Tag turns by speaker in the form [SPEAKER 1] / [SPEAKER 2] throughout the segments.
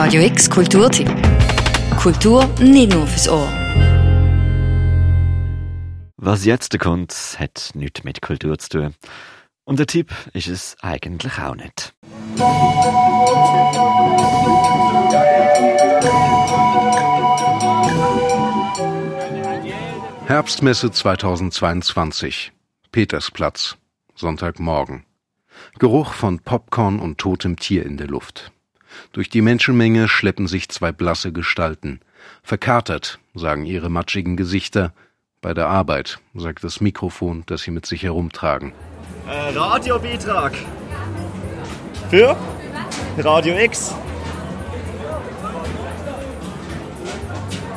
[SPEAKER 1] Radio X Kulturtipp. Kultur nicht nur fürs Ohr.
[SPEAKER 2] Was jetzt kommt, hat nichts mit Kultur zu tun. Und der Tipp ist es eigentlich auch nicht.
[SPEAKER 3] Herbstmesse 2022. Petersplatz. Sonntagmorgen. Geruch von Popcorn und totem Tier in der Luft. Durch die Menschenmenge schleppen sich zwei blasse Gestalten. Verkatert, sagen ihre matschigen Gesichter. Bei der Arbeit, sagt das Mikrofon, das sie mit sich herumtragen.
[SPEAKER 4] Äh, Radiobeitrag. Für Radio X.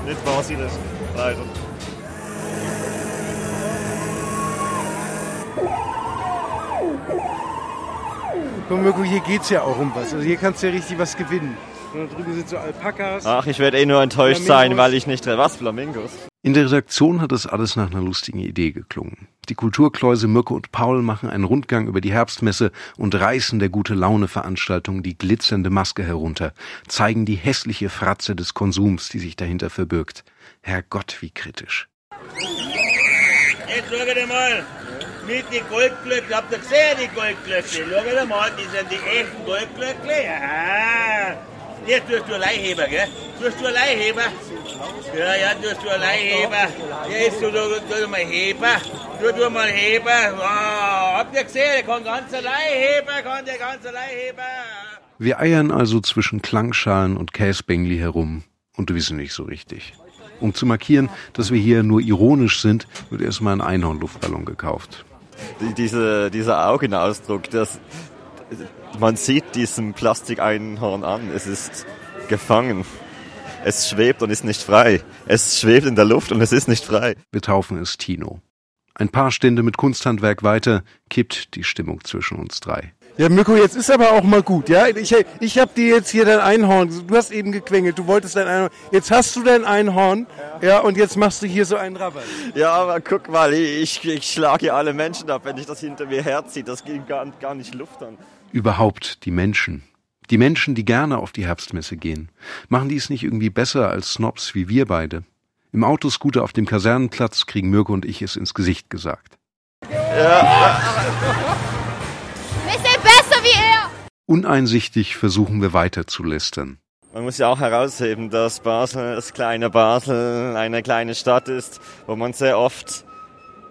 [SPEAKER 4] Nicht Basilisk, leider.
[SPEAKER 5] Komm, Mirko, hier geht's ja auch um was. Also hier kannst du ja richtig was gewinnen. Und da drüben sind so Alpakas.
[SPEAKER 4] Ach, ich werde eh nur enttäuscht
[SPEAKER 5] Flamingos.
[SPEAKER 4] sein, weil ich nicht... Was? Flamingos?
[SPEAKER 3] In der Redaktion hat es alles nach einer lustigen Idee geklungen. Die Kulturkläuse Mirko und Paul machen einen Rundgang über die Herbstmesse und reißen der gute Laune Veranstaltung die glitzernde Maske herunter, zeigen die hässliche Fratze des Konsums, die sich dahinter verbirgt. Herrgott, wie kritisch.
[SPEAKER 6] Jetzt schau dir mal, mit den Goldglöckchen, habt ihr gesehen, die Goldglöckchen? Schau dir mal, die sind die echten Goldglöckchen. Ja. Jetzt tust du Leihheber, gell? Tust du Leihheber? Ja, ja, tust du Leihheber. Ja, jetzt tu du, tu du mal Heber. Tu du mal Heber. Wow. Habt ihr gesehen, der kann ganz allein kann der ganz allein heben.
[SPEAKER 3] Wir eiern also zwischen Klangschalen und Käsbängli herum und wissen nicht so richtig. Um zu markieren, dass wir hier nur ironisch sind, wird erstmal ein Einhornluftballon gekauft.
[SPEAKER 4] Die, diese, dieser Augenausdruck, das, man sieht diesem Plastikeinhorn an, es ist gefangen. Es schwebt und ist nicht frei. Es schwebt in der Luft und es ist nicht frei.
[SPEAKER 3] Wir taufen es Tino. Ein paar Stände mit Kunsthandwerk weiter kippt die Stimmung zwischen uns drei.
[SPEAKER 5] Ja, Mirko, jetzt ist aber auch mal gut, ja? Ich, ich hab dir jetzt hier dein Einhorn. Du hast eben gequengelt, du wolltest dein Einhorn. Jetzt hast du dein Einhorn, ja, und jetzt machst du hier so einen Rabatt.
[SPEAKER 4] Ja, aber guck mal, ich, ich schlage alle Menschen ab, wenn ich das hinter mir herziehe. Das geht gar, gar nicht Luft an.
[SPEAKER 3] Überhaupt die Menschen. Die Menschen, die gerne auf die Herbstmesse gehen. Machen die es nicht irgendwie besser als Snobs wie wir beide? Im Autoscooter auf dem Kasernenplatz kriegen Mirko und ich es ins Gesicht gesagt.
[SPEAKER 7] Wir sind besser wie er.
[SPEAKER 3] Uneinsichtig versuchen wir weiter zu lästern.
[SPEAKER 4] Man muss ja auch herausheben, dass Basel, das kleine Basel, eine kleine Stadt ist, wo man sehr oft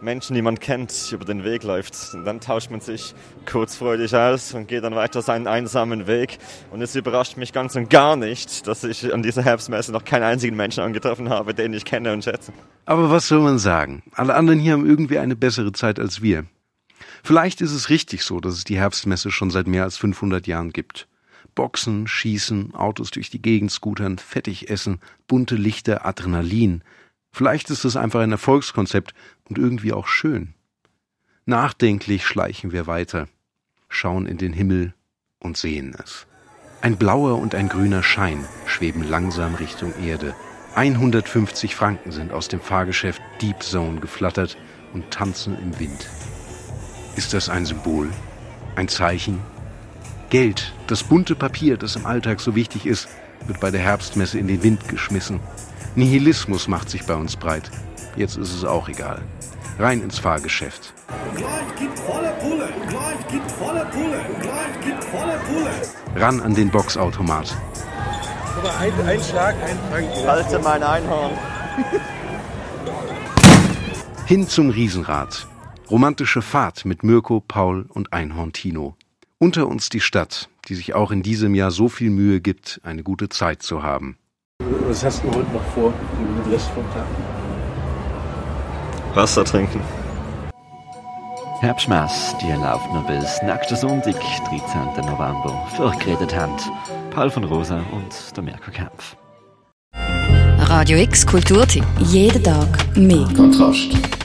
[SPEAKER 4] Menschen, die man kennt, über den Weg läuft. Und dann tauscht man sich kurzfreudig aus und geht dann weiter seinen einsamen Weg. Und es überrascht mich ganz und gar nicht, dass ich an dieser Herbstmesse noch keinen einzigen Menschen angetroffen habe, den ich kenne und schätze.
[SPEAKER 3] Aber was soll man sagen? Alle anderen hier haben irgendwie eine bessere Zeit als wir. Vielleicht ist es richtig so, dass es die Herbstmesse schon seit mehr als 500 Jahren gibt. Boxen, Schießen, Autos durch die Gegend scootern, fettig essen, bunte Lichter, Adrenalin. Vielleicht ist es einfach ein Erfolgskonzept und irgendwie auch schön. Nachdenklich schleichen wir weiter, schauen in den Himmel und sehen es. Ein blauer und ein grüner Schein schweben langsam Richtung Erde. 150 Franken sind aus dem Fahrgeschäft Deep Zone geflattert und tanzen im Wind. Ist das ein Symbol? Ein Zeichen? Geld, das bunte Papier, das im Alltag so wichtig ist, wird bei der Herbstmesse in den Wind geschmissen. Nihilismus macht sich bei uns breit. Jetzt ist es auch egal. Rein ins Fahrgeschäft.
[SPEAKER 8] Gleich gibt volle Pulle, gleich gibt volle Pulle, gleich gibt volle Pulle.
[SPEAKER 3] Ran an den Boxautomat.
[SPEAKER 5] Mal, ein, ein Schlag, ein Franken.
[SPEAKER 4] Halte mein Einhorn.
[SPEAKER 3] Hin zum Riesenrad. Romantische Fahrt mit Mirko, Paul und Einhorn Tino. Unter uns die Stadt, die sich auch in diesem Jahr so viel Mühe gibt, eine gute Zeit zu haben.
[SPEAKER 5] Was hast du heute noch vor, den Rest vom Tag?
[SPEAKER 4] Wasser trinken.
[SPEAKER 2] Herbstmess, die läuft noch bis nächsten Sonntag, 13. November. Für geredet haben Paul von Rosa und der Mirko Kempf.
[SPEAKER 1] Radio X Kulturtipp. Jeden Tag mehr.
[SPEAKER 9] Kontrast.